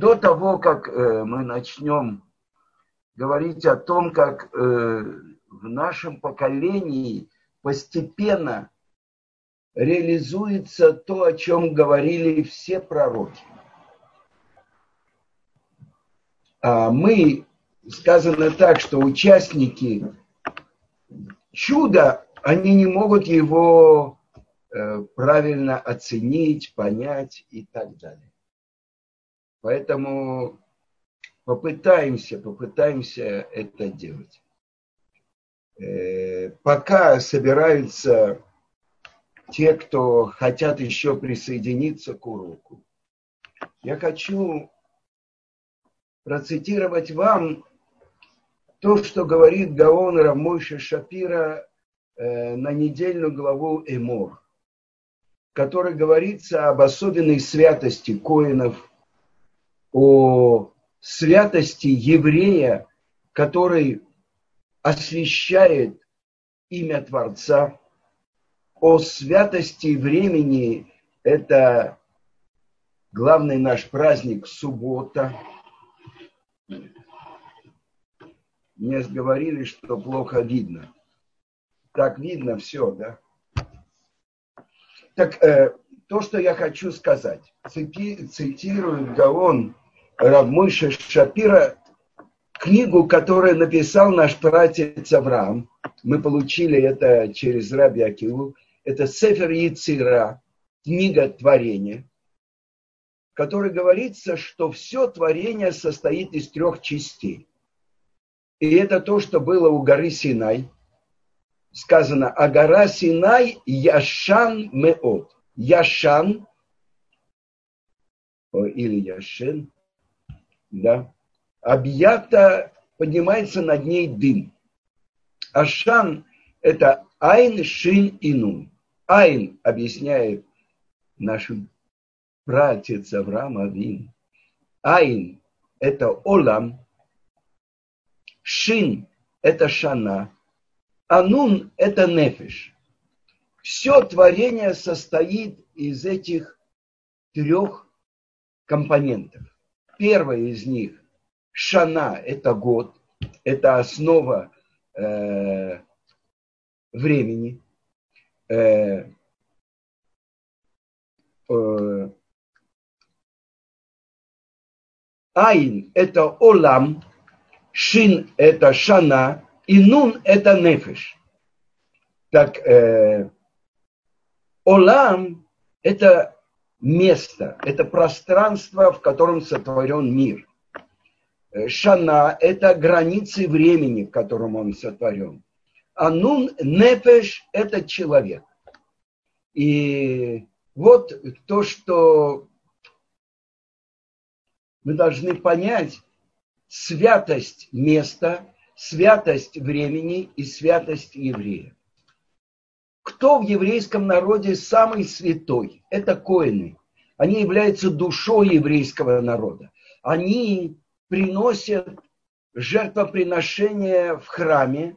до того, как э, мы начнем говорить о том, как э, в нашем поколении постепенно реализуется то, о чем говорили все пророки. А мы, сказано так, что участники чуда, они не могут его э, правильно оценить, понять и так далее. Поэтому попытаемся, попытаемся это делать. Э, пока собираются те, кто хотят еще присоединиться к уроку, я хочу процитировать вам то, что говорит Гаон Рамойша Шапира э, на недельную главу Эмор, в которой говорится об особенной святости коинов, о святости еврея, который освящает имя Творца, о святости времени, это главный наш праздник суббота. Мне говорили, что плохо видно. Так видно все, да? Так, э, то, что я хочу сказать, цити, цитирует Гаон Равмойша Шапира книгу, которую написал наш братец Авраам. Мы получили это через Раби Акилу. Это Сефер Яцира, книга творения, в которой говорится, что все творение состоит из трех частей. И это то, что было у горы Синай. Сказано, а гора Синай Яшан Меот. Яшан или Яшен, да, объята, поднимается над ней дым. Ашан – это Айн, Шин и Нун. Айн объясняет нашим братец Авраам Авин. Айн – это Олам. Шин – это Шана. Анун – это Нефиш. Все творение состоит из этих трех компонентов. Первое из них – шана – это год, это основа э, времени. Э, э, Айн – это олам, шин – это шана, и нун – это нефеш. Так, э, олам – это место, это пространство, в котором сотворен мир. Э, Шана – это границы времени, в котором он сотворен. А нун нефеш – это человек. И вот то, что мы должны понять, святость места, святость времени и святость еврея. Кто в еврейском народе самый святой? Это коины. Они являются душой еврейского народа. Они приносят жертвоприношения в храме,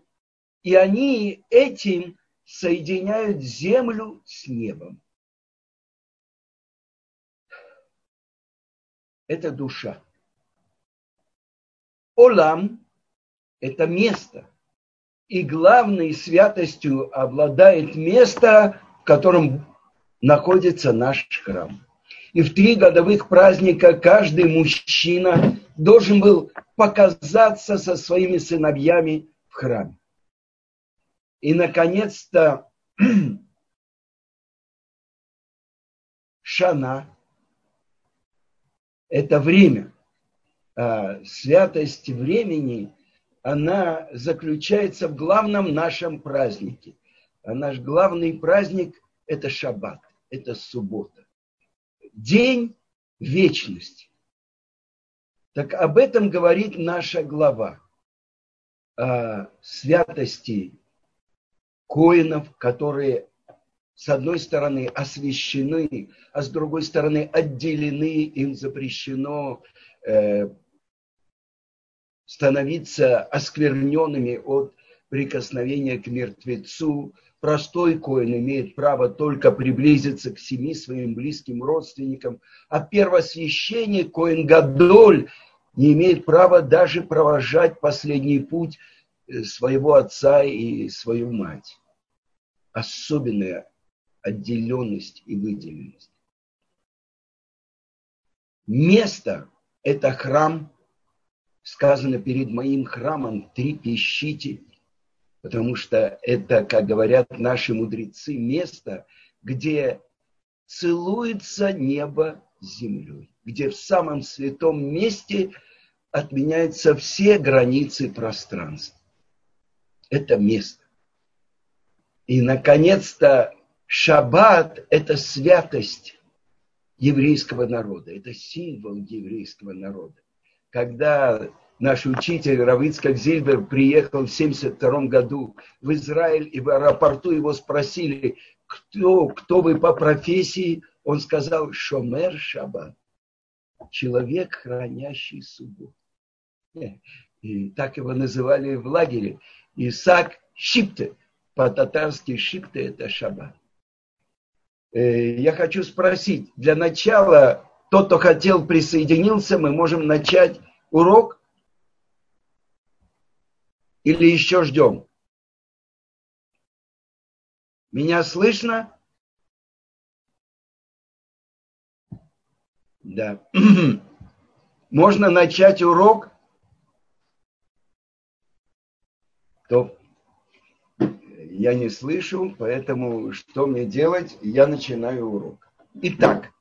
и они этим соединяют землю с небом. Это душа. Олам – это место – и главной святостью обладает место, в котором находится наш храм. И в три годовых праздника каждый мужчина должен был показаться со своими сыновьями в храме. И, наконец-то, Шана – это время, а святость времени – она заключается в главном нашем празднике. А наш главный праздник – это шаббат, это суббота. День вечности. Так об этом говорит наша глава. О святости коинов, которые с одной стороны освящены, а с другой стороны отделены, им запрещено э, становиться оскверненными от прикосновения к мертвецу, простой коин имеет право только приблизиться к семи своим близким родственникам, а первосвященник коин Гадоль не имеет права даже провожать последний путь э, своего отца и свою мать. Особенная отделенность и выделенность. Место – это храм, сказано перед моим храмом трепещите – потому что это, как говорят наши мудрецы, место, где целуется небо с землей, где в самом святом месте отменяются все границы пространства. Это место. И, наконец-то, шаббат – это святость еврейского народа, это символ еврейского народа. Когда наш учитель Равицкак Зильбер приехал в 1972 году в Израиль, и в аэропорту его спросили, кто, кто вы по профессии? Он сказал, Шомер Шаба, человек, хранящий субботу. И так его называли в лагере. Исаак Шипте, по-татарски Шипте это Шаба. Э, я хочу спросить, для начала, тот, кто хотел присоединился, мы можем начать урок – или еще ждем? Меня слышно? Да. Можно начать урок? То я не слышу, поэтому что мне делать? Я начинаю урок. Итак,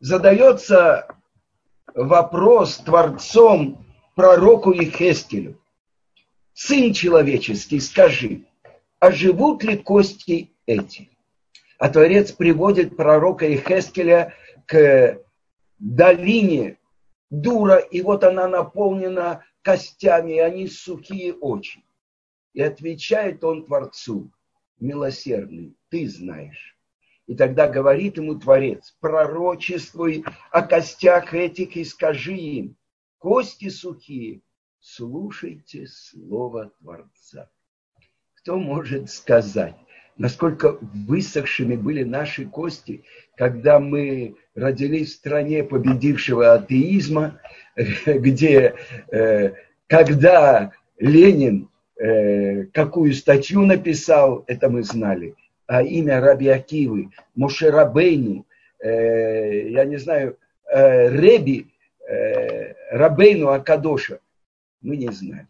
задается вопрос Творцом пророку Ехескелю, сын человеческий, скажи, а живут ли кости эти? А Творец приводит пророка Ехескеля к долине Дура, и вот она наполнена костями, и они сухие очень. И отвечает он Творцу, милосердный, ты знаешь. И тогда говорит ему Творец, пророчествуй о костях этих и скажи им, кости сухие, слушайте слово Творца. Кто может сказать, насколько высохшими были наши кости, когда мы родились в стране победившего атеизма, где, э, когда Ленин э, какую статью написал, это мы знали, а имя Раби Акивы, Мошерабейну, э, я не знаю, Реби, Рабейну Акадоша мы не знаем.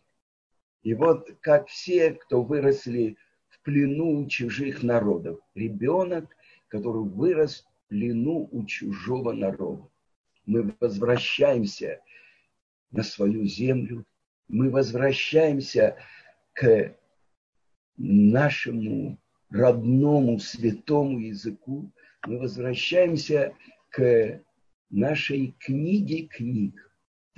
И вот как все, кто выросли в плену у чужих народов, ребенок, который вырос в плену у чужого народа. Мы возвращаемся на свою землю, мы возвращаемся к нашему родному святому языку, мы возвращаемся к нашей книге книг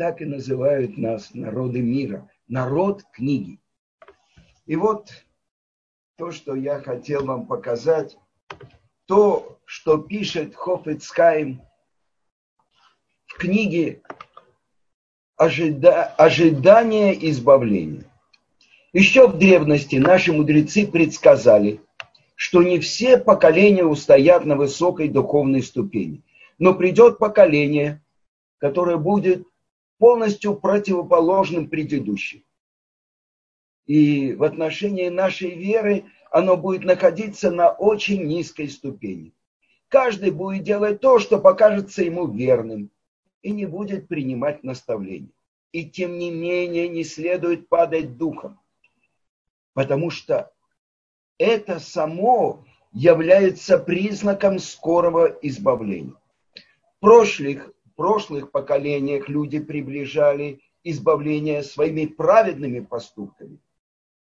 так и называют нас народы мира, народ книги. И вот то, что я хотел вам показать, то, что пишет Хофицкайм в книге «Ожидание избавления». Еще в древности наши мудрецы предсказали, что не все поколения устоят на высокой духовной ступени, но придет поколение, которое будет полностью противоположным предыдущим. И в отношении нашей веры оно будет находиться на очень низкой ступени. Каждый будет делать то, что покажется ему верным, и не будет принимать наставления. И тем не менее не следует падать духом, потому что это само является признаком скорого избавления. В прошлых прошлых поколениях люди приближали избавление своими праведными поступками.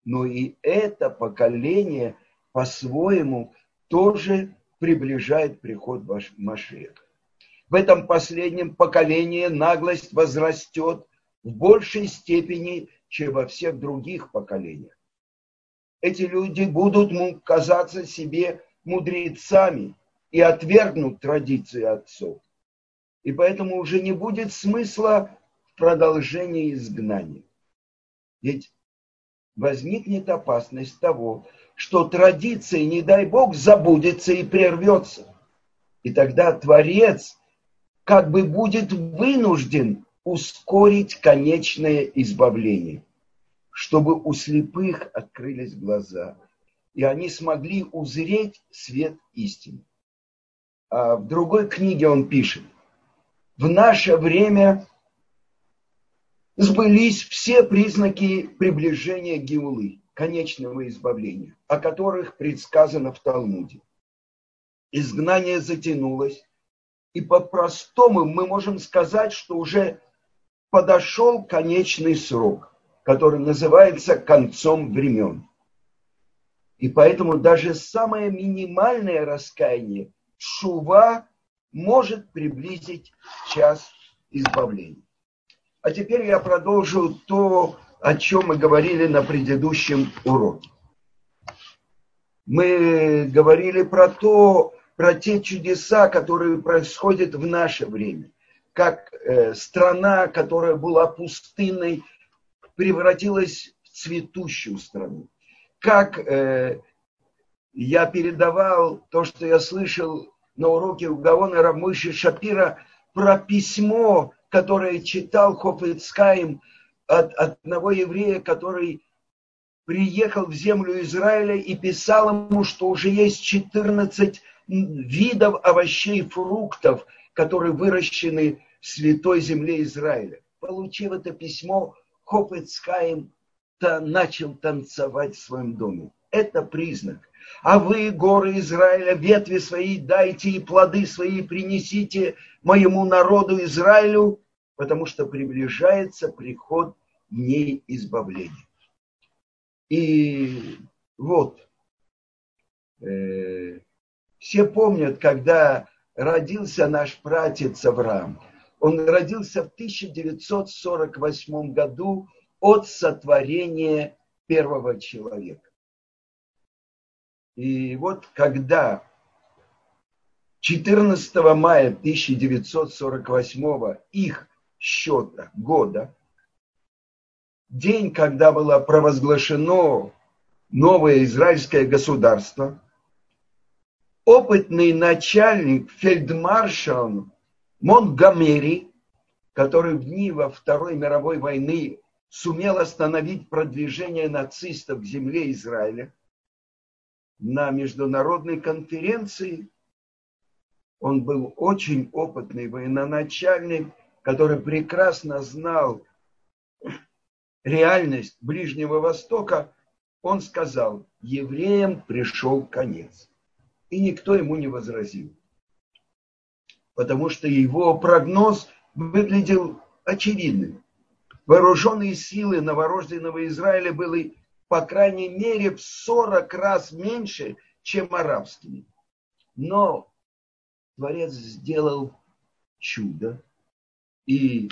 Но и это поколение по-своему тоже приближает приход Машеха. В этом последнем поколении наглость возрастет в большей степени, чем во всех других поколениях. Эти люди будут казаться себе мудрецами и отвергнут традиции отцов. И поэтому уже не будет смысла в продолжении изгнания. Ведь возникнет опасность того, что традиция, не дай Бог, забудется и прервется. И тогда Творец как бы будет вынужден ускорить конечное избавление, чтобы у слепых открылись глаза, и они смогли узреть свет истины. А в другой книге он пишет, в наше время сбылись все признаки приближения Геулы, конечного избавления, о которых предсказано в Талмуде. Изгнание затянулось, и по-простому мы можем сказать, что уже подошел конечный срок, который называется концом времен. И поэтому даже самое минимальное раскаяние, шува, может приблизить час избавления. А теперь я продолжу то, о чем мы говорили на предыдущем уроке. Мы говорили про то, про те чудеса, которые происходят в наше время. Как э, страна, которая была пустынной, превратилась в цветущую страну. Как э, я передавал то, что я слышал на уроке у Гаона Рамыши Шапира про письмо, которое читал Хофицкаим от одного еврея, который приехал в землю Израиля и писал ему, что уже есть 14 видов овощей и фруктов, которые выращены в святой земле Израиля. Получив это письмо, Хофицкаим начал танцевать в своем доме. Это признак а вы, горы Израиля, ветви свои дайте и плоды свои принесите моему народу Израилю, потому что приближается приход дней избавления. И вот, э, все помнят, когда родился наш пратец Авраам. Он родился в 1948 году от сотворения первого человека. И вот когда 14 мая 1948 их счета года, день, когда было провозглашено новое израильское государство, опытный начальник фельдмаршал Монтгомери, который в дни во Второй мировой войны сумел остановить продвижение нацистов к земле Израиля, на международной конференции. Он был очень опытный военачальник, который прекрасно знал реальность Ближнего Востока. Он сказал, евреям пришел конец. И никто ему не возразил. Потому что его прогноз выглядел очевидным. Вооруженные силы новорожденного Израиля были по крайней мере, в 40 раз меньше, чем арабскими. Но Творец сделал чудо, и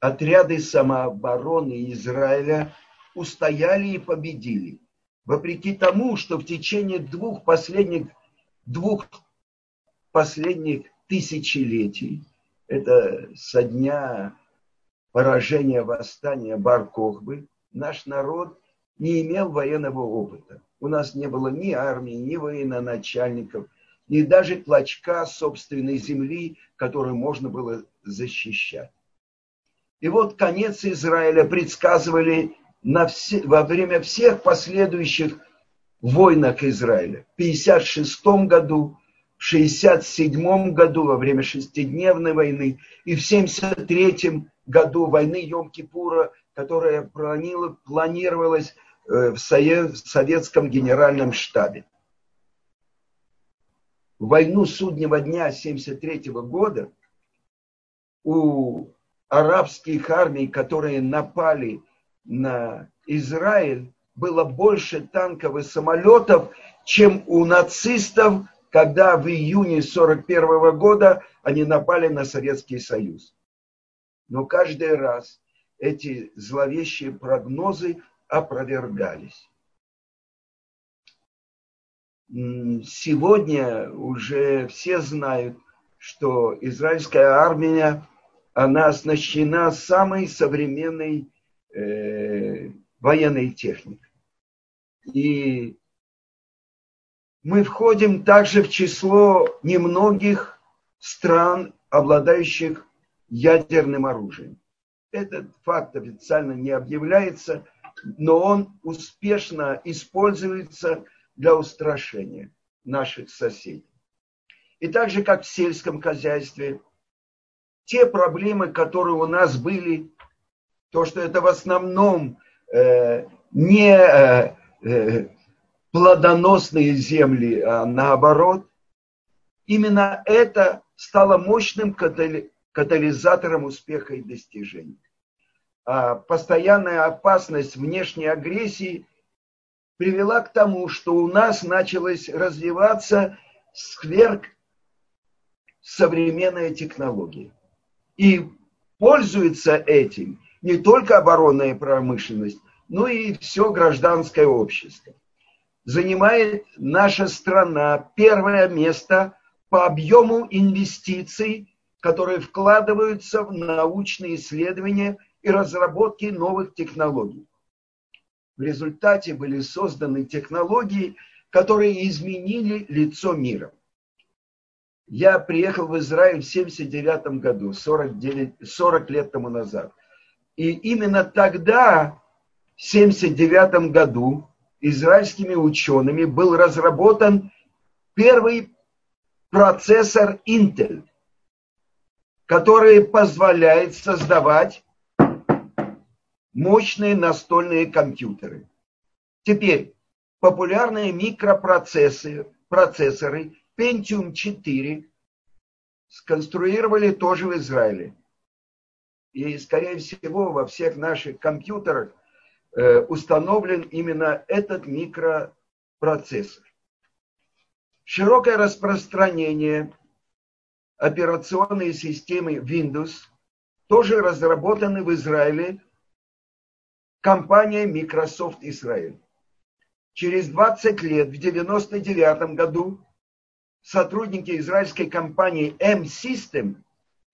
отряды самообороны Израиля устояли и победили. Вопреки тому, что в течение двух последних, двух последних тысячелетий, это со дня поражения восстания Бар-Кохбы, наш народ не имел военного опыта. У нас не было ни армии, ни военачальников, ни даже клочка собственной земли, которую можно было защищать. И вот конец Израиля предсказывали на все, во время всех последующих войнах Израиля. В 56 году, 67 году, во время шестидневной войны, и в 73 году войны Йом-Кипура, которая планировалась Э, в советском генеральном штабе. В войну суднего дня 1973 года у арабских армий, которые напали на Израиль, было больше танков и самолетов, чем у нацистов, когда в июне 1941 года они напали на Советский Союз. Но каждый раз эти зловещие прогнозы опровергались. Сегодня уже все знают, что израильская армия, она оснащена самой современной э, военной техникой. И мы входим также в число немногих стран, обладающих ядерным оружием. Этот факт официально не объявляется, но он успешно используется для устрашения наших соседей. И так же, как в сельском хозяйстве, те проблемы, которые у нас были, то, что это в основном э, не э, э, плодоносные земли, а наоборот, именно это стало мощным катализатором успеха и достижений. А постоянная опасность внешней агрессии привела к тому, что у нас началась развиваться сверх современная технология. И пользуется этим не только оборонная промышленность, но и все гражданское общество. Занимает наша страна первое место по объему инвестиций, которые вкладываются в научные исследования и разработки новых технологий. В результате были созданы технологии, которые изменили лицо мира. Я приехал в Израиль в 1979 году, 49, 40 лет тому назад. И именно тогда, в 1979 году, израильскими учеными был разработан первый процессор Intel, который позволяет создавать мощные настольные компьютеры. Теперь популярные микропроцессоры процессоры Pentium 4 сконструировали тоже в Израиле. И, скорее всего, во всех наших компьютерах установлен именно этот микропроцессор. Широкое распространение операционной системы Windows тоже разработаны в Израиле компания Microsoft Israel. Через 20 лет, в 1999 году, сотрудники израильской компании M-System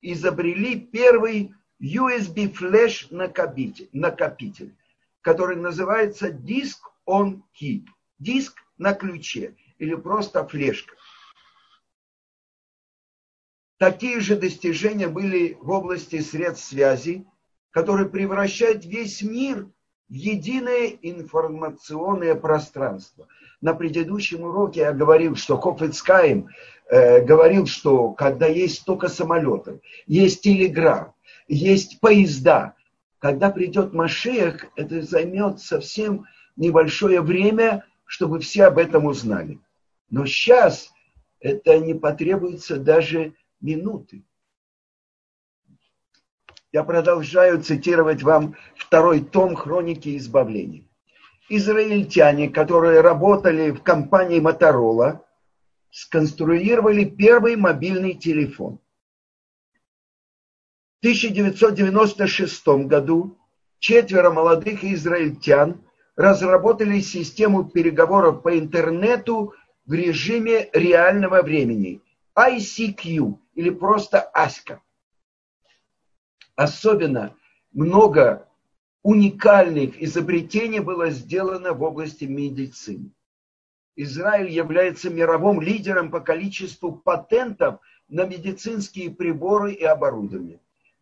изобрели первый USB флеш накопитель, накопитель, который называется диск on key. Диск на ключе или просто флешка. Такие же достижения были в области средств связи, которые превращают весь мир в единое информационное пространство. На предыдущем уроке я говорил, что Хофицкайм э, говорил, что когда есть только самолеты, есть телеграф, есть поезда, когда придет Машех, это займет совсем небольшое время, чтобы все об этом узнали. Но сейчас это не потребуется даже минуты. Я продолжаю цитировать вам второй том хроники избавления. Израильтяне, которые работали в компании Моторола, сконструировали первый мобильный телефон. В 1996 году четверо молодых израильтян разработали систему переговоров по интернету в режиме реального времени ICQ или просто Аська. Особенно много уникальных изобретений было сделано в области медицины. Израиль является мировым лидером по количеству патентов на медицинские приборы и оборудование.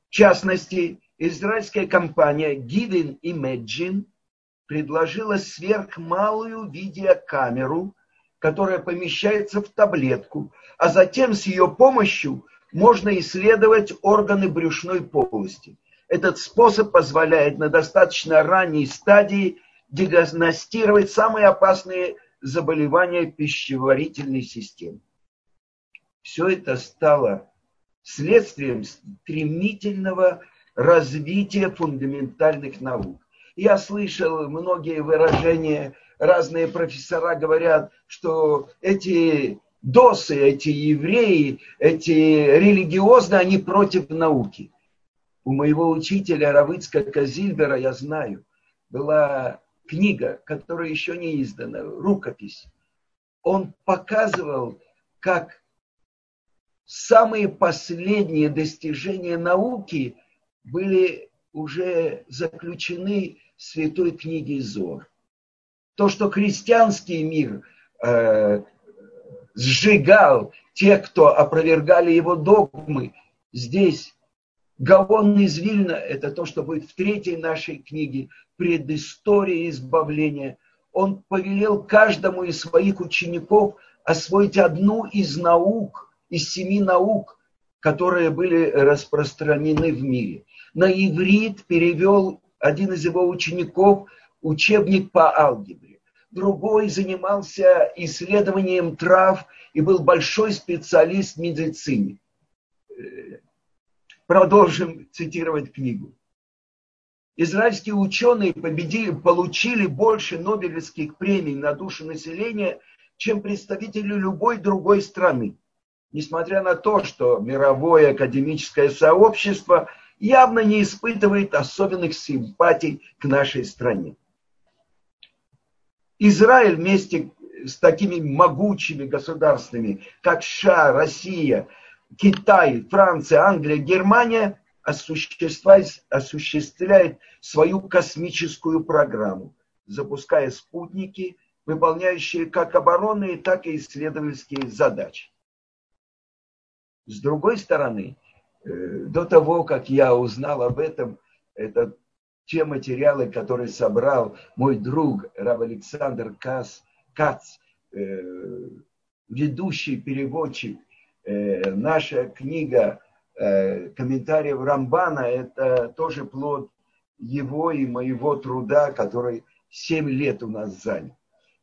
В частности, израильская компания Given Imagine предложила сверхмалую видеокамеру, которая помещается в таблетку, а затем с ее помощью можно исследовать органы брюшной полости. Этот способ позволяет на достаточно ранней стадии диагностировать самые опасные заболевания пищеварительной системы. Все это стало следствием стремительного развития фундаментальных наук. Я слышал многие выражения, разные профессора говорят, что эти досы, эти евреи, эти религиозные, они против науки. У моего учителя Равыцка Казильбера, я знаю, была книга, которая еще не издана, рукопись. Он показывал, как самые последние достижения науки были уже заключены святой книги Зор. То, что христианский мир э, сжигал тех, кто опровергали его догмы, здесь Гаон из Вильна – это то, что будет в третьей нашей книге «Предыстория избавления». Он повелел каждому из своих учеников освоить одну из наук, из семи наук, которые были распространены в мире. На иврит перевел один из его учеников учебник по алгебре. Другой занимался исследованием трав и был большой специалист в медицине. Продолжим цитировать книгу. Израильские ученые победили, получили больше Нобелевских премий на душу населения, чем представители любой другой страны. Несмотря на то, что мировое академическое сообщество явно не испытывает особенных симпатий к нашей стране. Израиль вместе с такими могучими государствами, как США, Россия, Китай, Франция, Англия, Германия осуществляет, осуществляет свою космическую программу, запуская спутники, выполняющие как оборонные, так и исследовательские задачи. С другой стороны, э, до того, как я узнал об этом, это те материалы, которые собрал мой друг Рав Александр Кац, Кац э, ведущий переводчик Э, наша книга комментариев Рамбана – это тоже плод его и моего труда, который 7 лет у нас занял.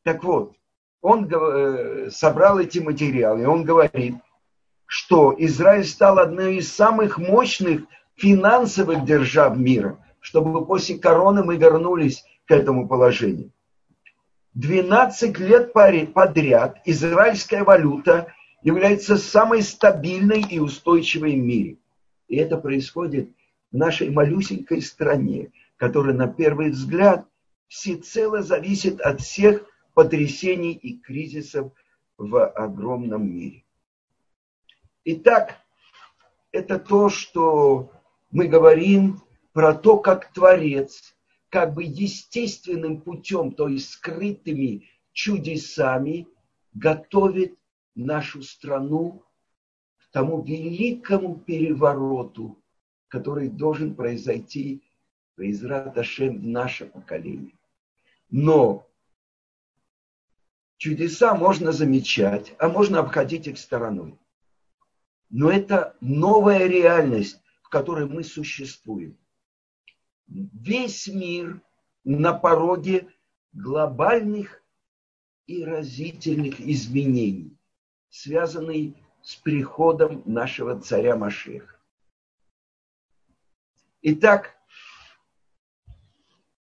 Так вот, он собрал эти материалы, и он говорит, что Израиль стал одной из самых мощных финансовых держав мира, чтобы после короны мы вернулись к этому положению. 12 лет подряд израильская валюта является самой стабильной и устойчивой в мире. И это происходит в нашей малюсенькой стране, которая на первый взгляд всецело зависит от всех потрясений и кризисов в огромном мире. Итак, это то, что мы говорим про то, как Творец как бы естественным путем, то есть скрытыми чудесами, готовит нашу страну к тому великому перевороту, который должен произойти Израт Ашем в наше поколение. Но чудеса можно замечать, а можно обходить их стороной. Но это новая реальность, в которой мы существуем. Весь мир на пороге глобальных и разительных изменений связанный с приходом нашего царя Машеха. Итак,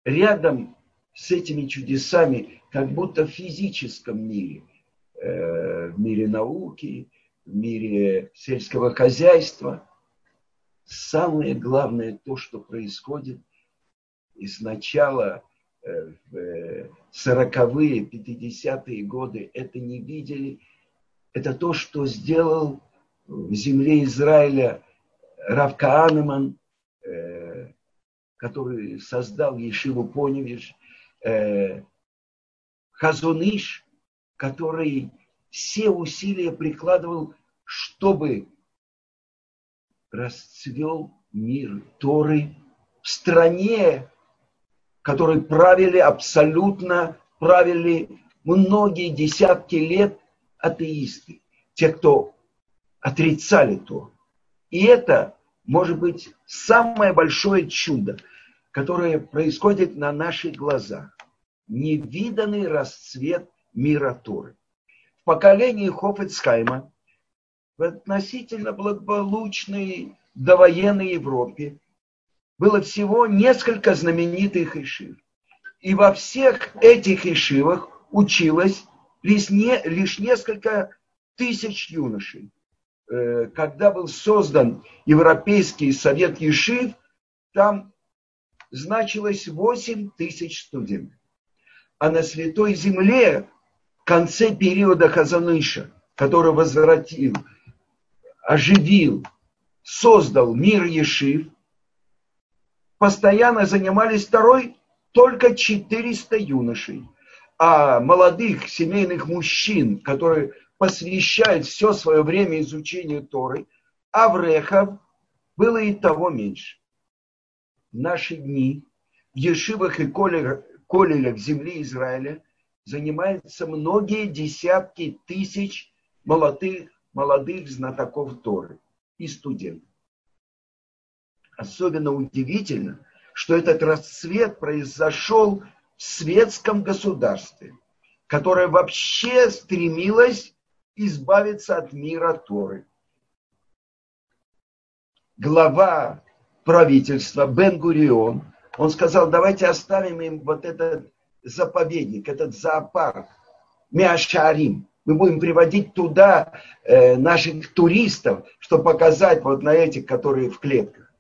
рядом с этими чудесами, как будто в физическом мире, э, в мире науки, в мире сельского хозяйства, самое главное то, что происходит и сначала э, в 40-е, 50-е годы это не видели – это то, что сделал в земле Израиля Равка Анеман, э, который создал Ешиву Поневиш, э, Хазуныш, который все усилия прикладывал, чтобы расцвел мир Торы в стране, которой правили абсолютно, правили многие десятки лет атеисты, те, кто отрицали то. И это может быть самое большое чудо, которое происходит на наших глазах. Невиданный расцвет мира Торы. Поколении Хофицхайма в относительно благополучной довоенной Европе было всего несколько знаменитых ишив. И во всех этих ишивах училось лишь, не, лишь несколько тысяч юношей. Э, когда был создан Европейский совет Ешив, там значилось 8 тысяч студентов. А на Святой Земле конце периода Хазаныша, который возвратил, оживил, создал мир Ешив, постоянно занимались второй только 400 юношей, а молодых семейных мужчин, которые посвящают все свое время изучению Торы, Аврехов было и того меньше. В наши дни в Ешивах и Колелях земли Израиля занимаются многие десятки тысяч молодых, молодых знатоков Торы и студентов. Особенно удивительно, что этот расцвет произошел в светском государстве, которое вообще стремилось избавиться от мира Торы. Глава правительства Бен-Гурион, он сказал, давайте оставим им вот этот заповедник, этот зоопарк, Миашарим. Мы будем приводить туда э, наших туристов, чтобы показать вот на этих, которые в клетках.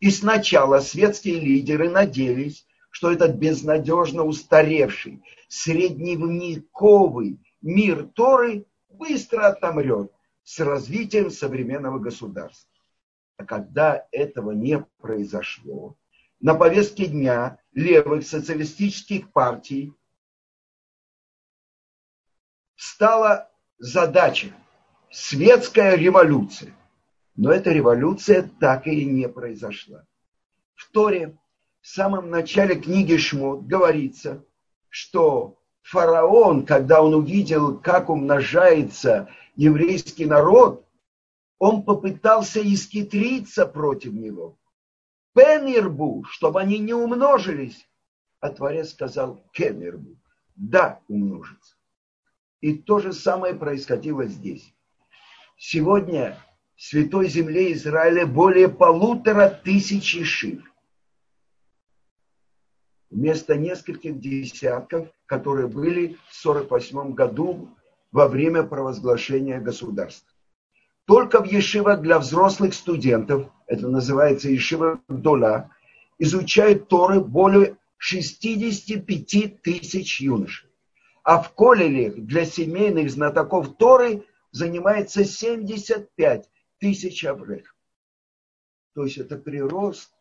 И сначала светские лидеры надеялись, что этот безнадежно устаревший, средневековый мир Торы быстро отомрет с развитием современного государства. А когда этого не произошло, на повестке дня левых социалистических партий стала задача светская революция. Но эта революция так и не произошла. В Торе в самом начале книги Шмот говорится, что фараон, когда он увидел, как умножается еврейский народ, он попытался искитриться против него. Пенербу, чтобы они не умножились. А Творец сказал Кенербу, да, умножится. И то же самое происходило здесь. Сегодня в Святой Земле Израиля более полутора тысяч шив. Вместо нескольких десятков, которые были в 1948 году во время провозглашения государства. Только в Ешивах для взрослых студентов, это называется Ешива Дола, изучают Торы более 65 тысяч юношей. А в Колеле для семейных знатоков Торы занимается 75 тысяч аврех. То есть это прирост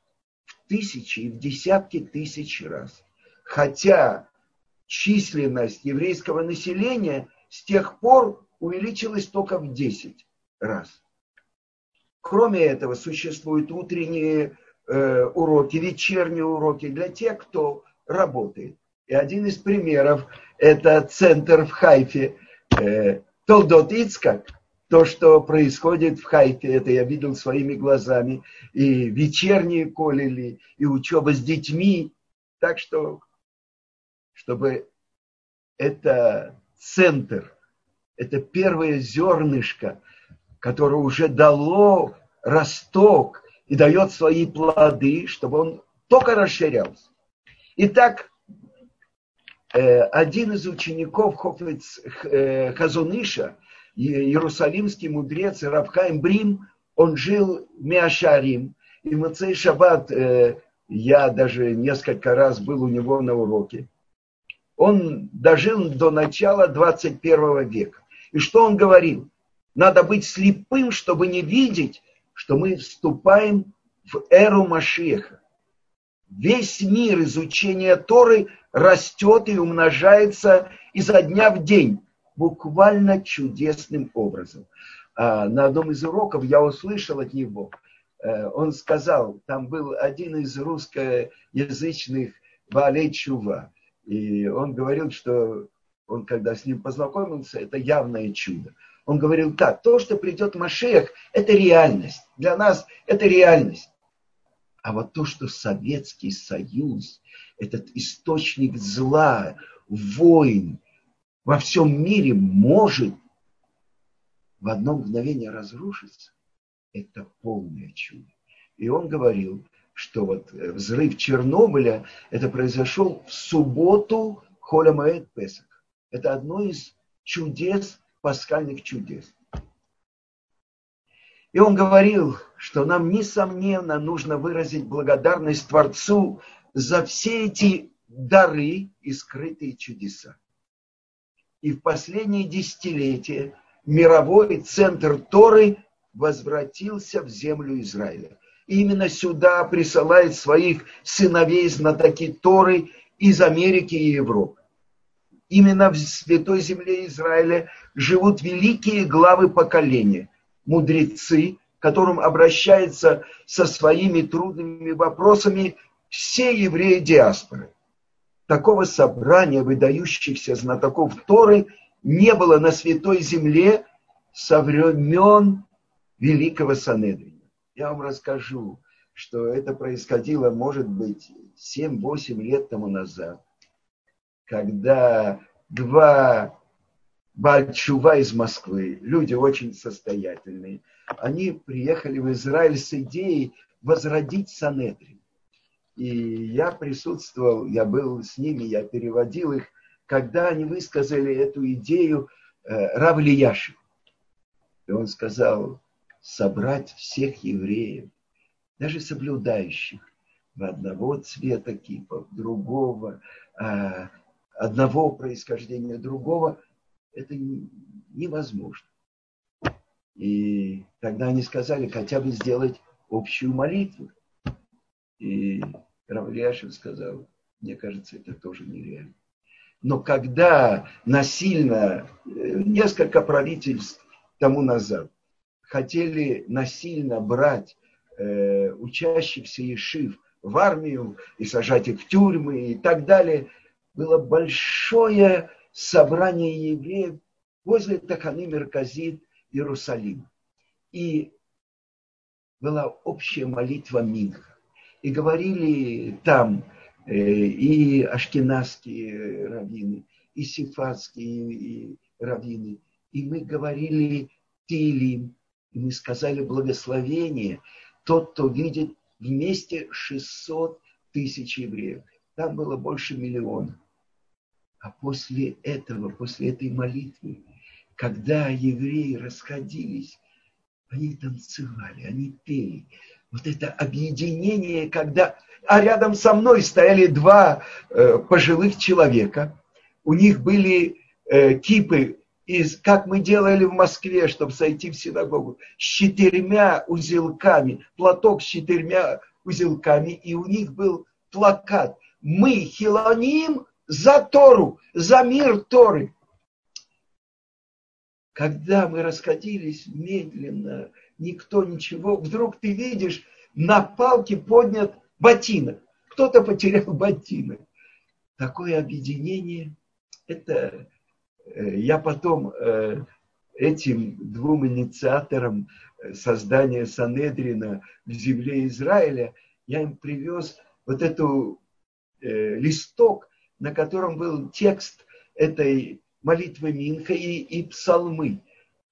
в тысячи и в десятки тысяч раз. Хотя численность еврейского населения с тех пор увеличилась только в 10 раз. Кроме этого, существуют утренние э, уроки, вечерние уроки для тех, кто работает. И один из примеров – это центр в Хайфе, э, Толдот Ицкак, то, что происходит в Хайфе, это я видел своими глазами, и вечерние колели, и учеба с детьми. Так что, чтобы это центр, это первое зернышко – которое уже дало росток и дает свои плоды, чтобы он только расширялся. Итак, э, один из учеников Хофец э, Хазуныша, иерусалимский мудрец Равхайм Брим, он жил в Миашарим. И Мацей Шаббат э, я даже несколько раз был у него на уроке. Он дожил до начала 21 века. И что он говорил? Надо быть слепым, чтобы не видеть, что мы вступаем в эру Машеха. Весь мир изучения Торы растет и умножается изо дня в день, буквально чудесным образом. А на одном из уроков я услышал от него, э, он сказал, там был один из русскоязычных Валей Чува, и он говорил, что он, когда с ним познакомился, это явное чудо. Он говорил так, то, что придет Машех, это реальность. Для нас это реальность. А вот то, что Советский Союз, этот источник зла, войн во всем мире может в одно мгновение разрушиться, это полное чудо. И он говорил, что вот взрыв Чернобыля, это произошел в субботу Холя Маэд Песах. Это одно из чудес пасхальных чудес. И он говорил, что нам, несомненно, нужно выразить благодарность Творцу за все эти дары и скрытые чудеса. И в последние десятилетия мировой центр Торы возвратился в землю Израиля. Именно сюда присылает своих сыновей знатоки Торы из Америки и Европы. Именно в Святой Земле Израиля живут великие главы поколения, мудрецы, которым обращаются со своими трудными вопросами все евреи диаспоры. Такого собрания выдающихся знатоков Торы не было на Святой Земле со времен Великого Санедрина. Я вам расскажу, что это происходило, может быть, 7-8 лет тому назад, когда два Бальчува из Москвы, люди очень состоятельные, они приехали в Израиль с идеей возродить Санедрин. И я присутствовал, я был с ними, я переводил их, когда они высказали эту идею э, Равлияшу. И он сказал, собрать всех евреев, даже соблюдающих, в одного цвета кипа, другого, э, одного происхождения другого, это невозможно. И тогда они сказали, хотя бы сделать общую молитву. И Равлияшев сказал, мне кажется, это тоже нереально. Но когда насильно, э, несколько правительств тому назад, хотели насильно брать э, учащихся Ешив в армию и сажать их в тюрьмы и так далее, было большое собрание евреев возле Таханы Мерказит Иерусалима. И была общая молитва Минха и говорили там э, и ашкенадские раввины, и сифатские раввины, и мы говорили Тилим, и мы сказали благословение, тот, кто видит вместе 600 тысяч евреев. Там было больше миллиона. А после этого, после этой молитвы, когда евреи расходились, они танцевали, они пели, вот это объединение, когда... А рядом со мной стояли два э, пожилых человека. У них были э, кипы из, как мы делали в Москве, чтобы сойти в синагогу, с четырьмя узелками, платок с четырьмя узелками, и у них был плакат «Мы хилоним за Тору, за мир Торы». Когда мы расходились медленно, никто ничего. Вдруг ты видишь, на палке поднят ботинок. Кто-то потерял ботинок. Такое объединение, это э, я потом э, этим двум инициаторам э, создания Санедрина в земле Израиля, я им привез вот эту листок, на котором был текст этой молитвы Минха и, и псалмы.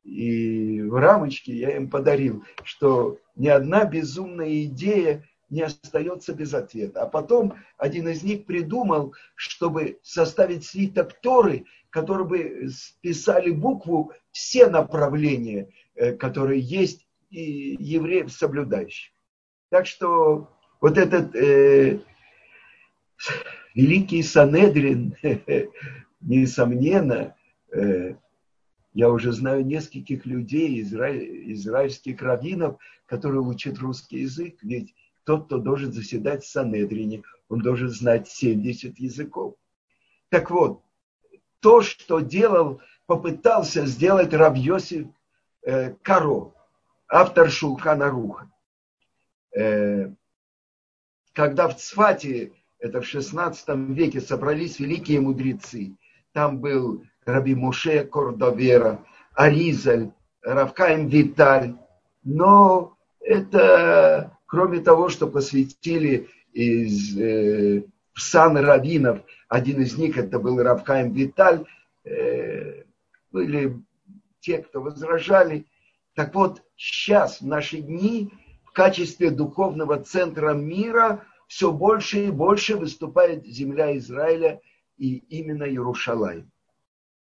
И в рамочке я им подарил, что ни одна безумная идея не остается без ответа. А потом один из них придумал, чтобы составить свиток Торы, который бы списали букву все направления, э, которые есть и евреев соблюдающих. Так что вот этот э, великий Санедрин, несомненно, э, я уже знаю нескольких людей, израиль, израильских раввинов, которые учат русский язык, ведь тот, кто должен заседать в Санедрине, он должен знать 70 языков. Так вот, то, что делал, попытался сделать Равьосиф э, Каро, автор Шулхана Руха. Э, когда в Цфате, это в 16 веке, собрались великие мудрецы, там был Раби Муше Кордовера, Аризаль, Равкаем Виталь. Но это, кроме того, что посвятили из э, сан раввинов, один из них это был Равкаем Виталь, э, были те, кто возражали. Так вот, сейчас, в наши дни, в качестве духовного центра мира все больше и больше выступает земля Израиля и именно Иерушалаем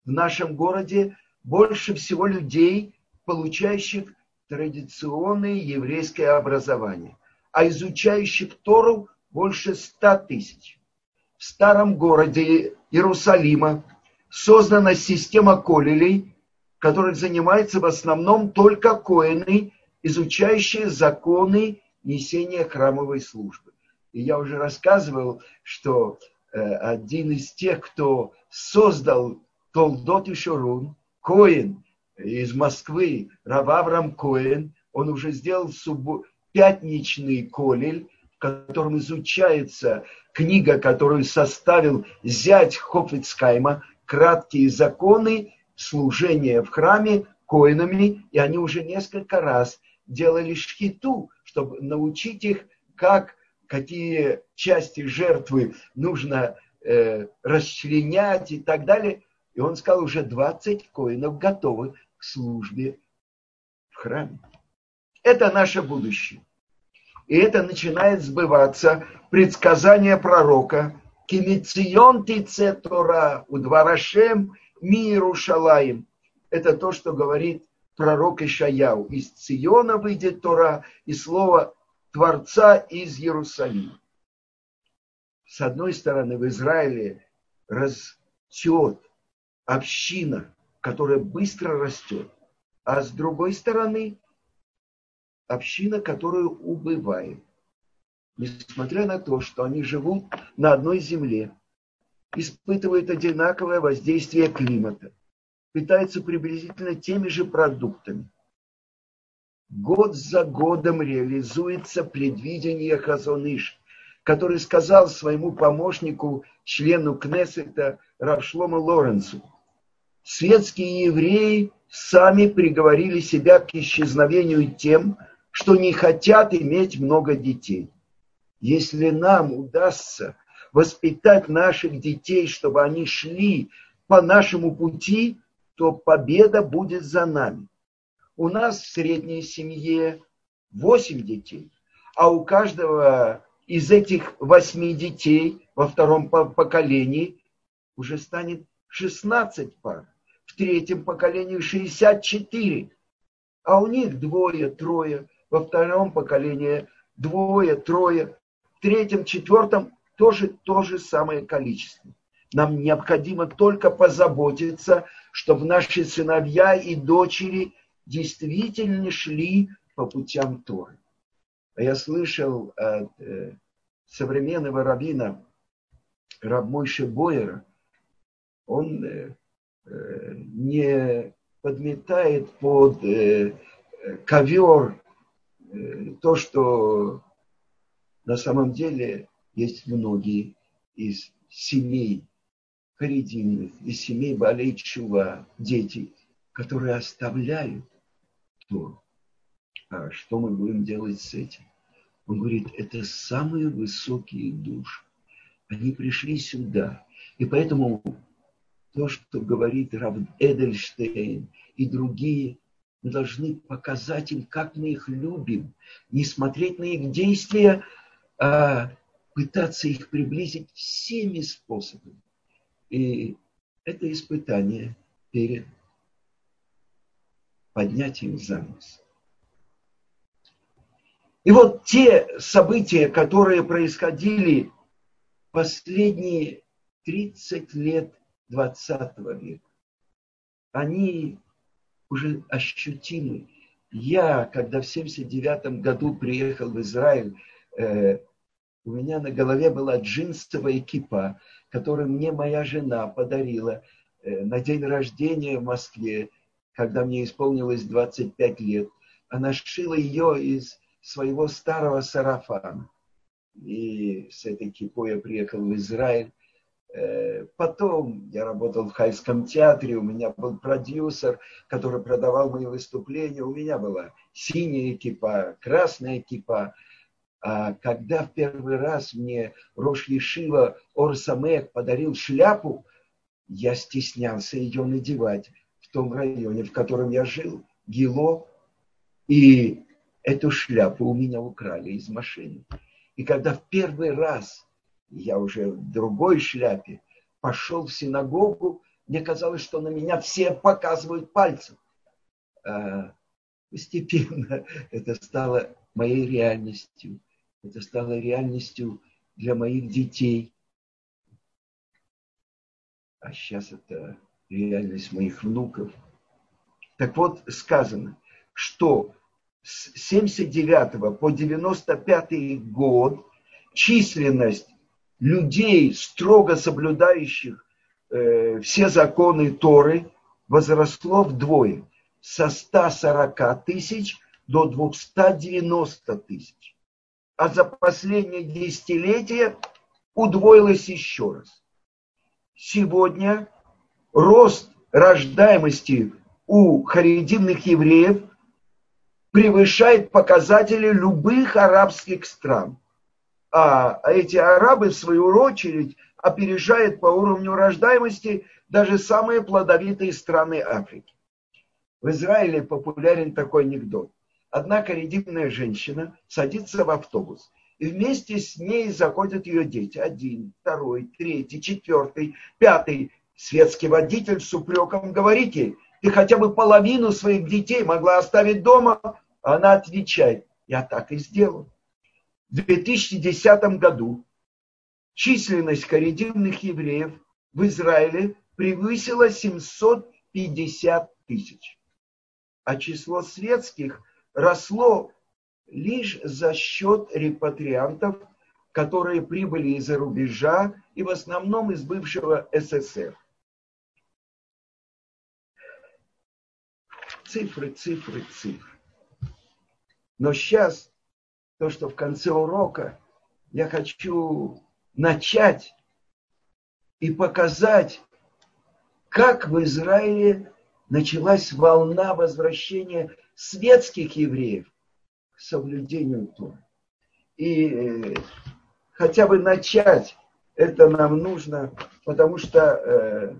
в нашем городе больше всего людей, получающих традиционное еврейское образование, а изучающих Тору больше ста тысяч. В старом городе Иерусалима создана система колелей, которой занимается в основном только коины, изучающие законы несения храмовой службы. И я уже рассказывал, что э, один из тех, кто создал Толдот и Шурун, Коин из Москвы, Рававрам Коин, он уже сделал суббо... пятничный колель, в котором изучается книга, которую составил зять Хофицкайма, краткие законы служения в храме коинами, и они уже несколько раз делали шхиту, чтобы научить их, как, какие части жертвы нужно э, расчленять и так далее. И он сказал, уже 20 коинов готовы к службе в храме. Это наше будущее. И это начинает сбываться предсказание пророка Кимицион Тице Тора, Удварашем Миру Шалаем. Это то, что говорит пророк Ишаяу. Из Циона выйдет Тора и слово Творца из Иерусалима. С одной стороны, в Израиле растет община, которая быстро растет, а с другой стороны, община, которая убывает. Несмотря на то, что они живут на одной земле, испытывают одинаковое воздействие климата, питаются приблизительно теми же продуктами. Год за годом реализуется предвидение Хазоныш, который сказал своему помощнику, члену Кнессета Равшлома Лоренцу, светские евреи сами приговорили себя к исчезновению тем, что не хотят иметь много детей. Если нам удастся воспитать наших детей, чтобы они шли по нашему пути, то победа будет за нами. У нас в средней семье 8 детей, а у каждого из этих восьми детей во втором поколении уже станет 16 пар, в третьем поколении 64, а у них двое, трое, во втором поколении двое, трое, в третьем, четвертом тоже то же самое количество. Нам необходимо только позаботиться, чтобы наши сыновья и дочери действительно шли по путям Торы. А я слышал от э, современного раввина Рабмойши Бойера, он э, э, не подметает под ковер то, что на самом деле есть многие из семей харидимных, из семей Балей Чува, дети, которые оставляют то. А что мы будем делать с этим? Он говорит, это самые высокие души. Они пришли сюда. И поэтому то, что говорит Рав Эдельштейн и другие, мы должны показать им, как мы их любим, не смотреть на их действия, а пытаться их приблизить всеми способами. И это испытание перед поднятием занавеса. И вот те события, которые происходили последние 30 лет 20 века, они уже ощутимы. Я, когда в 79 году приехал в Израиль, э, у меня на голове была джинсовая кипа, которую мне моя жена подарила э, на день рождения в Москве, когда мне исполнилось 25 лет. Она сшила ее из своего старого сарафана. И с этой кипой я приехал в Израиль. Э, потом я работал в Хайском театре, у меня был продюсер, который продавал мои выступления. У меня была синяя кипа, красная кипа. А когда в первый раз мне Рош Ешива Орсамех подарил шляпу, я стеснялся ее надевать в том районе, в котором я жил, Гило. И эту шляпу у меня украли из машины. И когда в первый раз я уже в другой шляпе пошел в синагогу, мне казалось, что на меня все показывают пальцем. А постепенно это стало моей реальностью. Это стало реальностью для моих детей. А сейчас это реальность моих внуков. Так вот, сказано, что с 79 по 95 год численность людей, строго соблюдающих э, все законы Торы, возросло вдвое. Со 140 тысяч до 290 тысяч. А за последнее десятилетие удвоилось еще раз. Сегодня рост рождаемости у харидимных евреев превышает показатели любых арабских стран. А эти арабы, в свою очередь, опережают по уровню рождаемости даже самые плодовитые страны Африки. В Израиле популярен такой анекдот. Одна каридимная женщина садится в автобус, и вместе с ней заходят ее дети. Один, второй, третий, четвертый, пятый. Светский водитель с упреком говорит ей, ты хотя бы половину своих детей могла оставить дома. Она отвечает, я так и сделал. В 2010 году численность коридимных евреев в Израиле превысила 750 тысяч, а число светских росло лишь за счет репатриантов, которые прибыли из-за рубежа и в основном из бывшего СССР. Цифры, цифры, цифры. Но сейчас, то, что в конце урока, я хочу начать и показать, как в Израиле началась волна возвращения светских евреев к соблюдению Торы. И э, хотя бы начать это нам нужно, потому что э,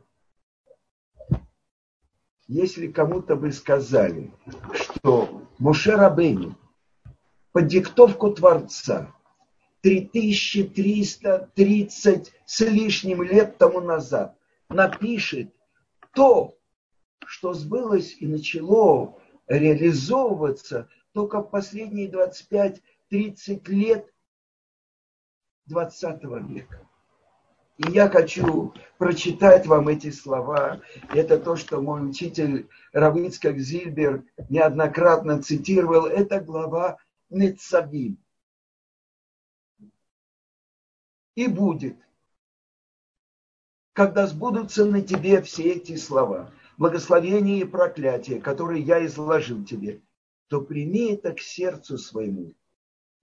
если кому-то бы сказали, что Моше Рабейну под диктовку Творца 3330 с лишним лет тому назад напишет то, что сбылось и начало реализовываться только последние 25-30 лет 20 века. И я хочу прочитать вам эти слова. Это то, что мой учитель Равицкак Зильбер неоднократно цитировал. Это глава Нецавим. И будет, когда сбудутся на тебе все эти слова благословение и проклятие, которые я изложил тебе, то прими это к сердцу своему.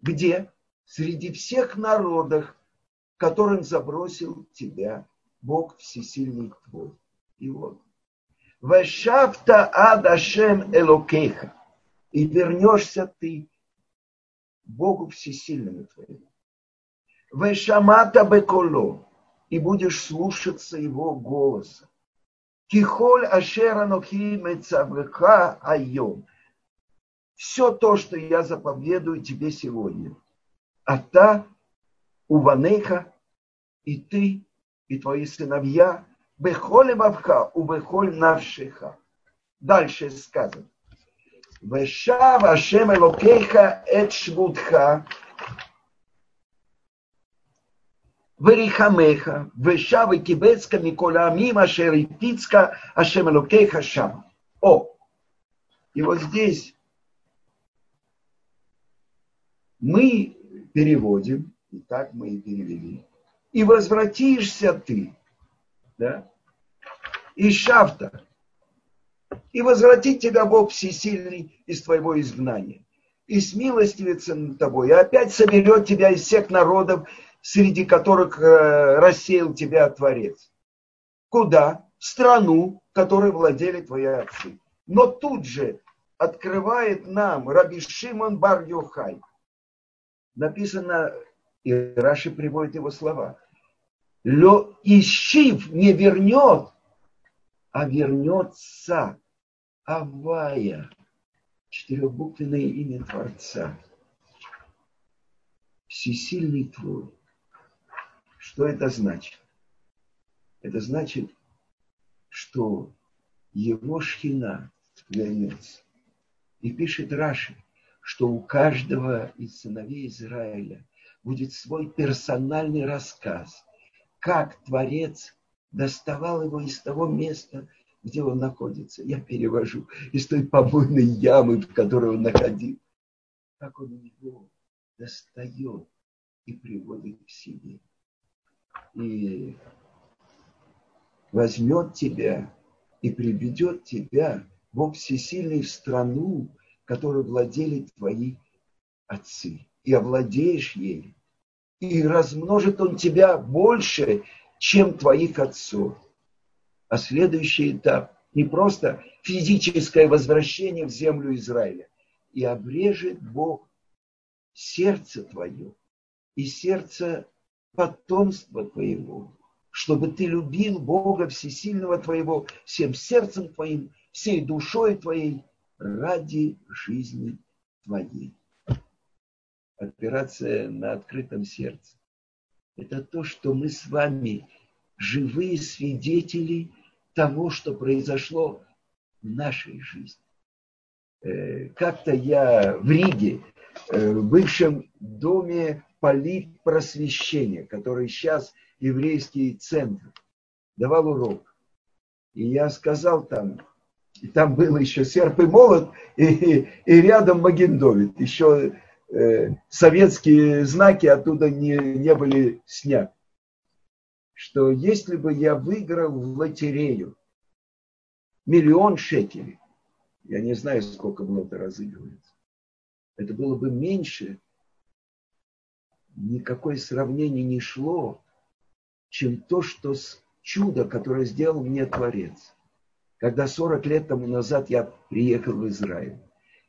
Где? Среди всех народов, которым забросил тебя Бог Всесильный твой. И вот. Вешавта адашем элокеха. И вернешься ты Богу Всесильному твоему. Вешамата беколо. И будешь слушаться его голоса. Кихоль ашера нохи мецавыха айом. Все то, что я заповедую тебе сегодня. А та Уванейха, и ты, и твои сыновья, Бехоле Вавха, Увехоль Навшиха. Дальше сказано. Веша Вашем Элокейха Эт Швудха, Верихамеха, Веша Векибецка Никола Мима Шеритицка Ашем Элокейха Шама. О, и вот здесь мы переводим и так мы и перевели, и возвратишься ты, да, и шафта, и возвратит тебя Бог Всесильный из твоего изгнания, и смилостивится над тобой, и опять соберет тебя из всех народов среди которых э, рассеял тебя Творец. Куда? В страну, которой владели твои отцы. Но тут же открывает нам Раби Шимон бар -Йохай. Написано, и Раши приводит его слова. Лё ищив не вернет, а вернется Авая. Четырехбуквенное имя Творца. Всесильный твой. Что это значит? Это значит, что его шхина вернется. И пишет Раши, что у каждого из сыновей Израиля будет свой персональный рассказ, как Творец доставал его из того места, где он находится. Я перевожу из той помойной ямы, в которой он находился как он его достает и приводит к себе. И возьмет тебя и приведет тебя, Бог всесильный, в страну, которой владели твои отцы. И овладеешь ей. И размножит он тебя больше, чем твоих отцов. А следующий этап не просто физическое возвращение в землю Израиля. И обрежет Бог сердце твое и сердце потомства твоего, чтобы ты любил Бога Всесильного твоего всем сердцем твоим, всей душой твоей ради жизни твоей. Операция на открытом сердце. Это то, что мы с вами живые свидетели того, что произошло в нашей жизни. Э, как-то я в Риге, э, в бывшем доме политпросвещения, который сейчас еврейский центр, давал урок. И я сказал там, и там был еще серп и молот, и, и рядом Магендовит. Еще советские знаки оттуда не, не были сняты. Что если бы я выиграл в лотерею миллион шекелей, я не знаю, сколько в лото разыгрывается, это было бы меньше, никакое сравнение не шло, чем то, что чудо, которое сделал мне Творец когда 40 лет тому назад я приехал в Израиль.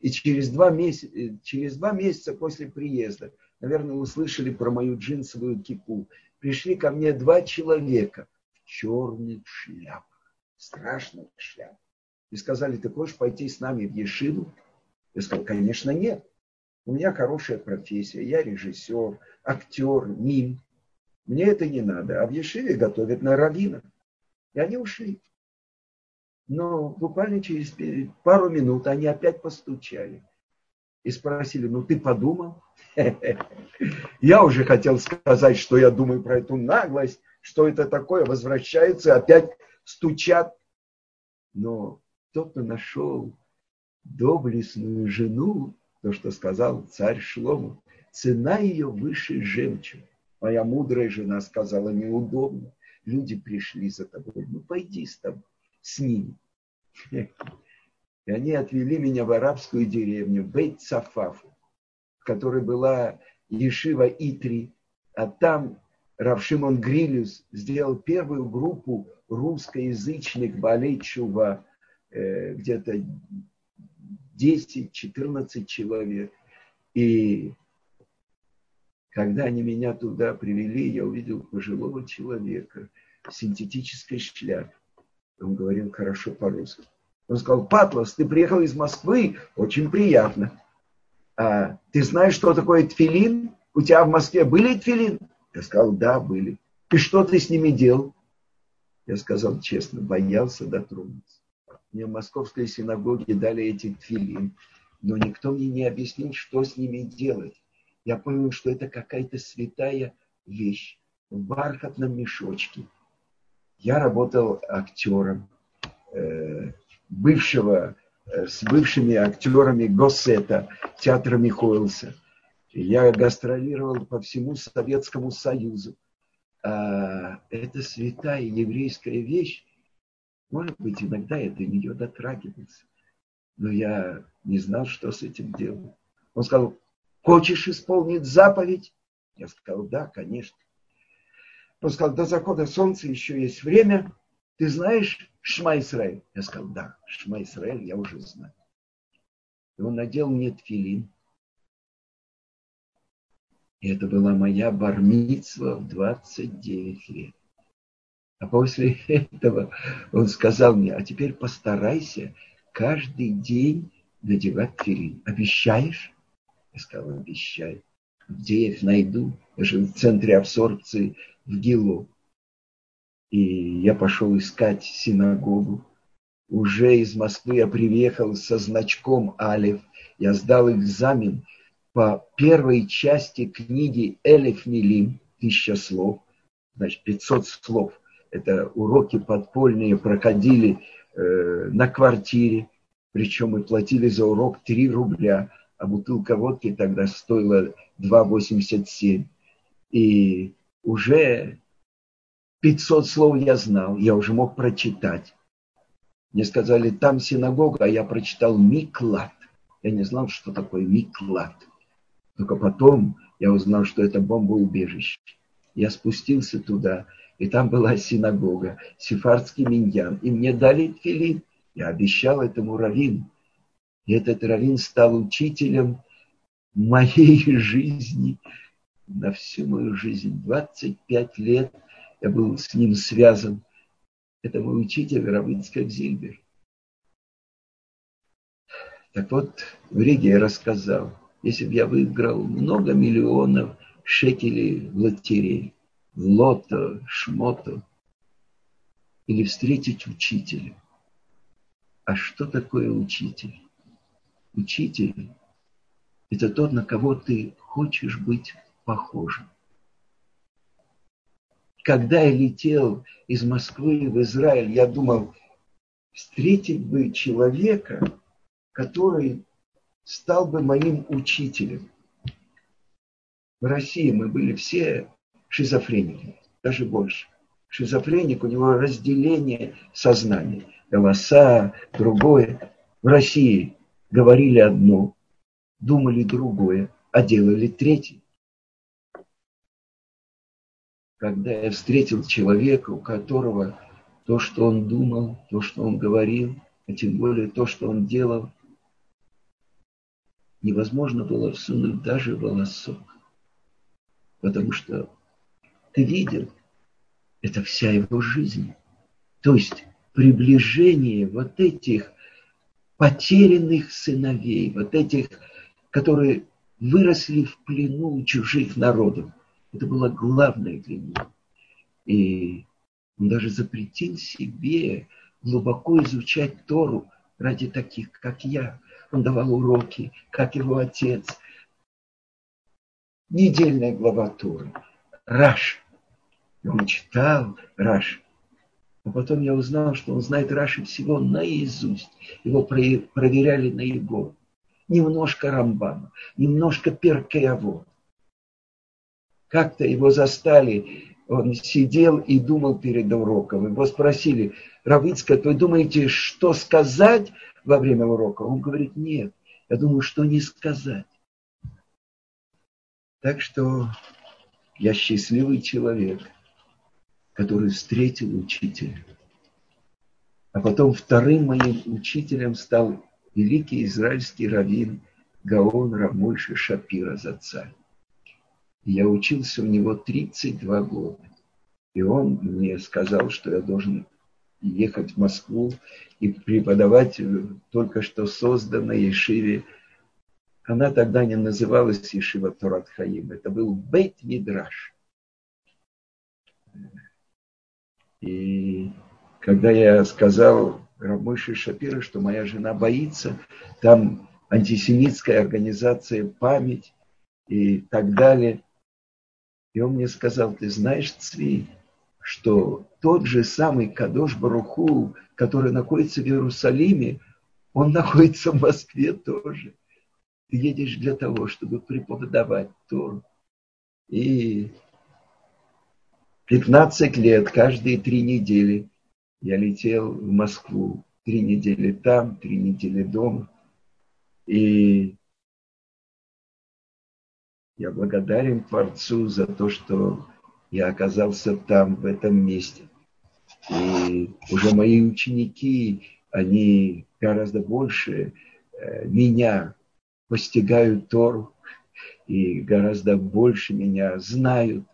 И через два, месяца, э, через два месяца после приезда, наверное, вы слышали про мою джинсовую кипу, пришли ко мне два человека в черных шляпах, страшных шляпах. И сказали, ты хочешь пойти с нами в Ешиву? Я сказал, конечно, нет. У меня хорошая профессия, я режиссер, актер, мим. Мне это не надо. А в Ешиве готовят на раввинах. И они ушли. Но буквально через пару минут они опять постучали и спросили, ну ты подумал? Я уже хотел сказать, что я думаю про эту наглость, что это такое, возвращаются, опять стучат. Но кто-то нашел доблестную жену, то, что сказал царь Шлому, цена ее выше жемчуга. Моя мудрая жена сказала, неудобно. Люди пришли за тобой, ну пойди с тобой с ними. И они отвели меня в арабскую деревню, Бейт Сафафу, в которой была Ешива Итри, а там Равшимон Грилюс сделал первую группу русскоязычных болей э, где-то 10-14 человек. И когда они меня туда привели, я увидел пожилого человека в синтетической шляпе. Он говорил хорошо по-русски. Он сказал, Патлас, ты приехал из Москвы, очень приятно. А, ты знаешь, что такое тфилин? У тебя в Москве были тфилин? Я сказал, да, были. И что ты с ними делал? Я сказал честно, боялся дотронуться. Мне в московской синагоге дали эти тфилин, но никто мне не объяснил, что с ними делать. Я понял, что это какая-то святая вещь в бархатном мешочке – я работал актером э, бывшего, э, с бывшими актерами Госсета, театра Михоэлса. Я гастролировал по всему Советскому Союзу. А, это святая еврейская вещь. Может быть, иногда я до нее дотрагивался. Но я не знал, что с этим делать. Он сказал, хочешь исполнить заповедь? Я сказал, да, конечно. Он сказал, до захода солнца еще есть время. Ты знаешь Шма Исраэль? Я сказал, да, Шма Исраэль я уже знаю. И он надел мне тфилин. И это была моя бармицва в 29 лет. А после этого он сказал мне, а теперь постарайся каждый день надевать тфилин. Обещаешь? Я сказал, обещаю. Где я их найду? Я же в центре абсорбции в Гилу. И я пошел искать синагогу. Уже из Москвы я приехал со значком Алиф. Я сдал экзамен по первой части книги Элиф Милим, тысяча слов, значит, 500 слов. Это уроки подпольные проходили э, на квартире, причем мы платили за урок 3 рубля, а бутылка водки тогда стоила 2,87. И уже 500 слов я знал, я уже мог прочитать. Мне сказали, там синагога, а я прочитал Миклад. Я не знал, что такое Миклад. Только потом я узнал, что это бомбоубежище. Я спустился туда, и там была синагога, сефардский миньян. И мне дали филин. Я обещал этому раввину. И этот раввин стал учителем моей жизни, на всю мою жизнь. 25 лет я был с ним связан. Это мой учитель Равицкак Зильбер. Так вот, в Риге я рассказал, если бы я выиграл много миллионов шекелей в лотерее, в лото, шмото, или встретить учителя. А что такое учитель? Учитель – это тот, на кого ты хочешь быть похожим. Когда я летел из Москвы в Израиль, я думал, встретить бы человека, который стал бы моим учителем. В России мы были все шизофреники, даже больше. Шизофреник, у него разделение сознания. Голоса, другое. В России говорили одно, думали другое, а делали третье. Когда я встретил человека, у которого то, что он думал, то, что он говорил, а тем более то, что он делал, невозможно было всунуть даже волосок. Потому что ты видел, это вся его жизнь. То есть приближение вот этих потерянных сыновей, вот этих, которые выросли в плену чужих народов. Это было главное для него. И он даже запретил себе глубоко изучать Тору ради таких, как я. Он давал уроки, как его отец. Недельная глава Торы. Раш. Он читал Раш. А потом я узнал, что он знает Раши всего наизусть. Его проверяли на его. Немножко Рамбана, немножко Перкеаво. Как-то его застали, он сидел и думал перед уроком. Его спросили, Равицкая, вы думаете, что сказать во время урока? Он говорит, нет, я думаю, что не сказать. Так что я счастливый человек – который встретил учителя. А потом вторым моим учителем стал великий израильский раввин Гаон Рамойши Шапира Зацаль. Я учился у него 32 года. И он мне сказал, что я должен ехать в Москву и преподавать только что созданной Ешиве. Она тогда не называлась Ешива Торат Хаим. Это был Бейт Мидраш. И когда я сказал Рамыши Шапира, что моя жена боится, там антисемитская организация «Память» и так далее. И он мне сказал, ты знаешь, Цви, что тот же самый Кадош Баруху, который находится в Иерусалиме, он находится в Москве тоже. Ты едешь для того, чтобы преподавать Тору. И 15 лет, каждые три недели я летел в Москву. Три недели там, три недели дома. И я благодарен Творцу за то, что я оказался там, в этом месте. И уже мои ученики, они гораздо больше э, меня постигают Тору и гораздо больше меня знают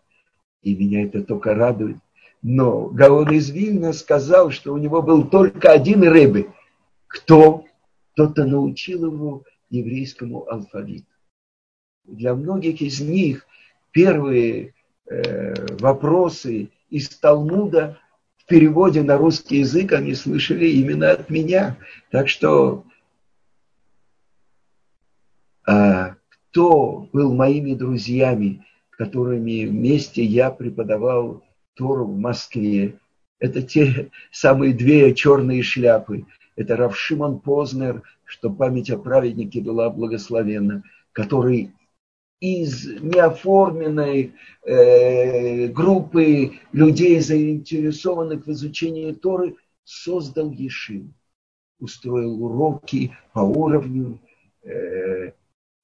и меня это только радует. Но Гаон из Вильна сказал, что у него был только один рыбы. Кто? Кто-то научил его еврейскому алфавиту. Для многих из них первые э, вопросы из Талмуда в переводе на русский язык они слышали именно от меня. Так что а, кто был моими друзьями которыми вместе я преподавал Тору в Москве. Это те самые две черные шляпы. Это Равшимон Познер, что память о праведнике была благословенна, который из неоформленной э, группы людей, заинтересованных в изучении Торы, создал Ешиву. Устроил уроки по уровню, э,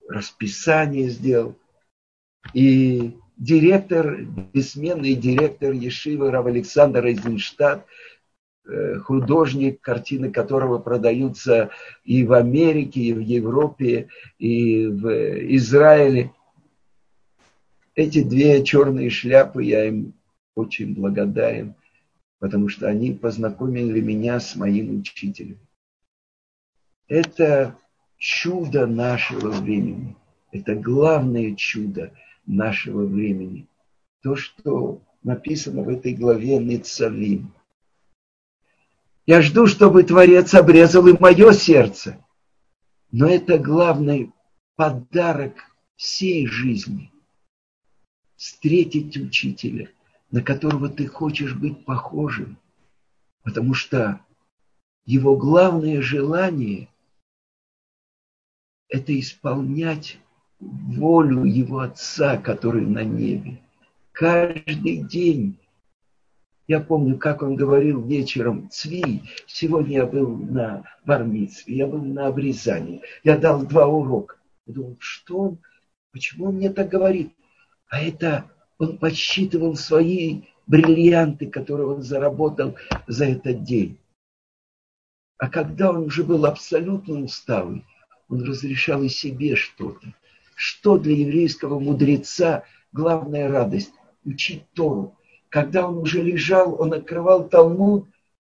расписание сделал. И директор, бессменный директор Ешивы Рав Александр Эйзенштадт, э, художник, картины которого продаются и в Америке, и в Европе, и в Израиле. Эти две черные шляпы, я им очень благодарен, потому что они познакомили меня с моим учителем. Это чудо нашего времени. Это главное чудо – нашего времени. То, что написано в этой главе Ницавим. Я жду, чтобы Творец обрезал и мое сердце. Но это главный подарок всей жизни. Встретить учителя, на которого ты хочешь быть похожим. Потому что его главное желание – это исполнять волю его Отца, который на небе. Каждый день. Я помню, как он говорил вечером, Цви, сегодня я был на бармицве, я был на обрезании, я дал два урока. Я думал, что он, почему он мне так говорит? А это он подсчитывал свои бриллианты, которые он заработал за этот день. А когда он уже был абсолютно усталый, он разрешал и себе что-то что для еврейского мудреца главная радость? Учить Тору. Когда он уже лежал, он открывал Талмуд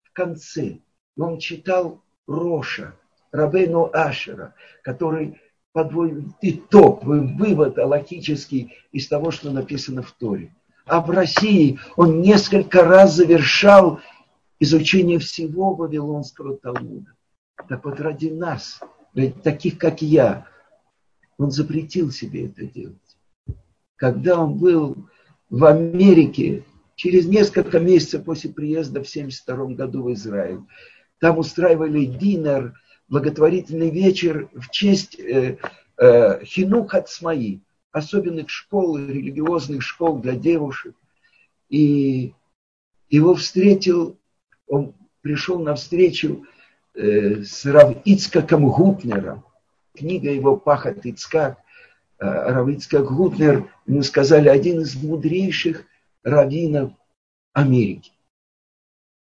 в конце. И он читал Роша, Рабейну Ашера, который подводит итог, вывод аллахический из того, что написано в Торе. А в России он несколько раз завершал изучение всего Вавилонского Талмуда. Так вот ради нас, таких как я, он запретил себе это делать. Когда он был в Америке, через несколько месяцев после приезда в 1972 году в Израиль, там устраивали динер, благотворительный вечер в честь э, э, Хинух Ацмаи, особенных школ, религиозных школ для девушек. И его встретил, он пришел на встречу э, с Рав Ицкаком Гутнером, книга его «Пахот Ицкак», э, Равицкак Гутнер, ему сказали, один из мудрейших раввинов Америки.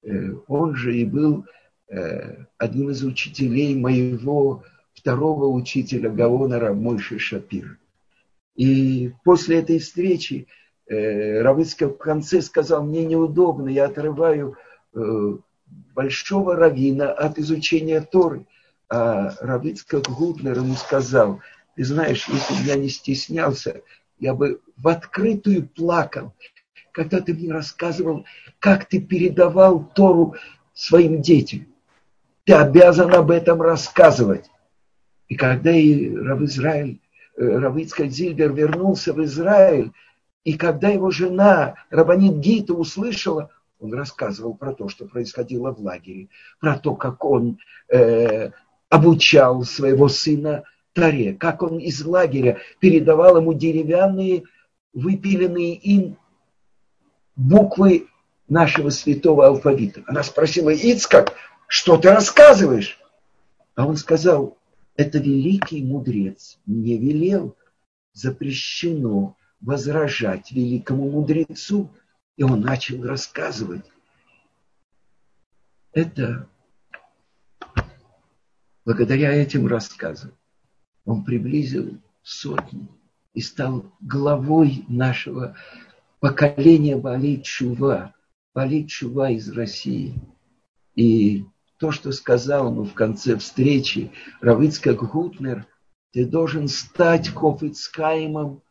Э, он же и был одним из учителей моего второго учителя Гаона Мойши Шапир. И после этой встречи Равицкак в конце сказал, мне неудобно, я отрываю большого равина от изучения Торы а Равицкак Гудлер ему сказал, ты знаешь, если бы я не стеснялся, я бы в открытую плакал, когда ты мне рассказывал, как ты передавал Тору своим детям. Ты обязан об этом рассказывать. И когда и Рав Израиль, э, Равицкак Зильбер вернулся в Израиль, и когда его жена Рабанит Гита услышала, он рассказывал про то, что происходило в лагере, про то, как он э, обучал своего сына Таре, как он из лагеря передавал ему деревянные, выпиленные им буквы нашего святого алфавита. Она спросила, Ицкак, что ты рассказываешь? А он сказал, это великий мудрец мне велел, запрещено возражать великому мудрецу. И он начал рассказывать. Это Благодаря этим рассказам он приблизил сотню и стал главой нашего поколения Балей Чува, Балей Чува из России. И то, что сказал ему в конце встречи Равицкак Гутнер, ты должен стать Хофицкаемом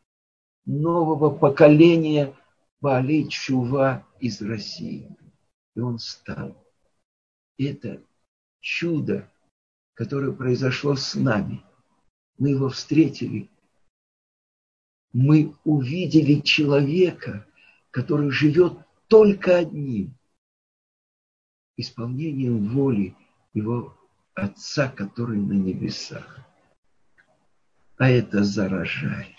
нового поколения Балей Чува из России. И он стал. Это чудо, которое произошло с нами. Мы его встретили. Мы увидели человека, который живет только одним – исполнением воли его Отца, который на небесах. А это заражает.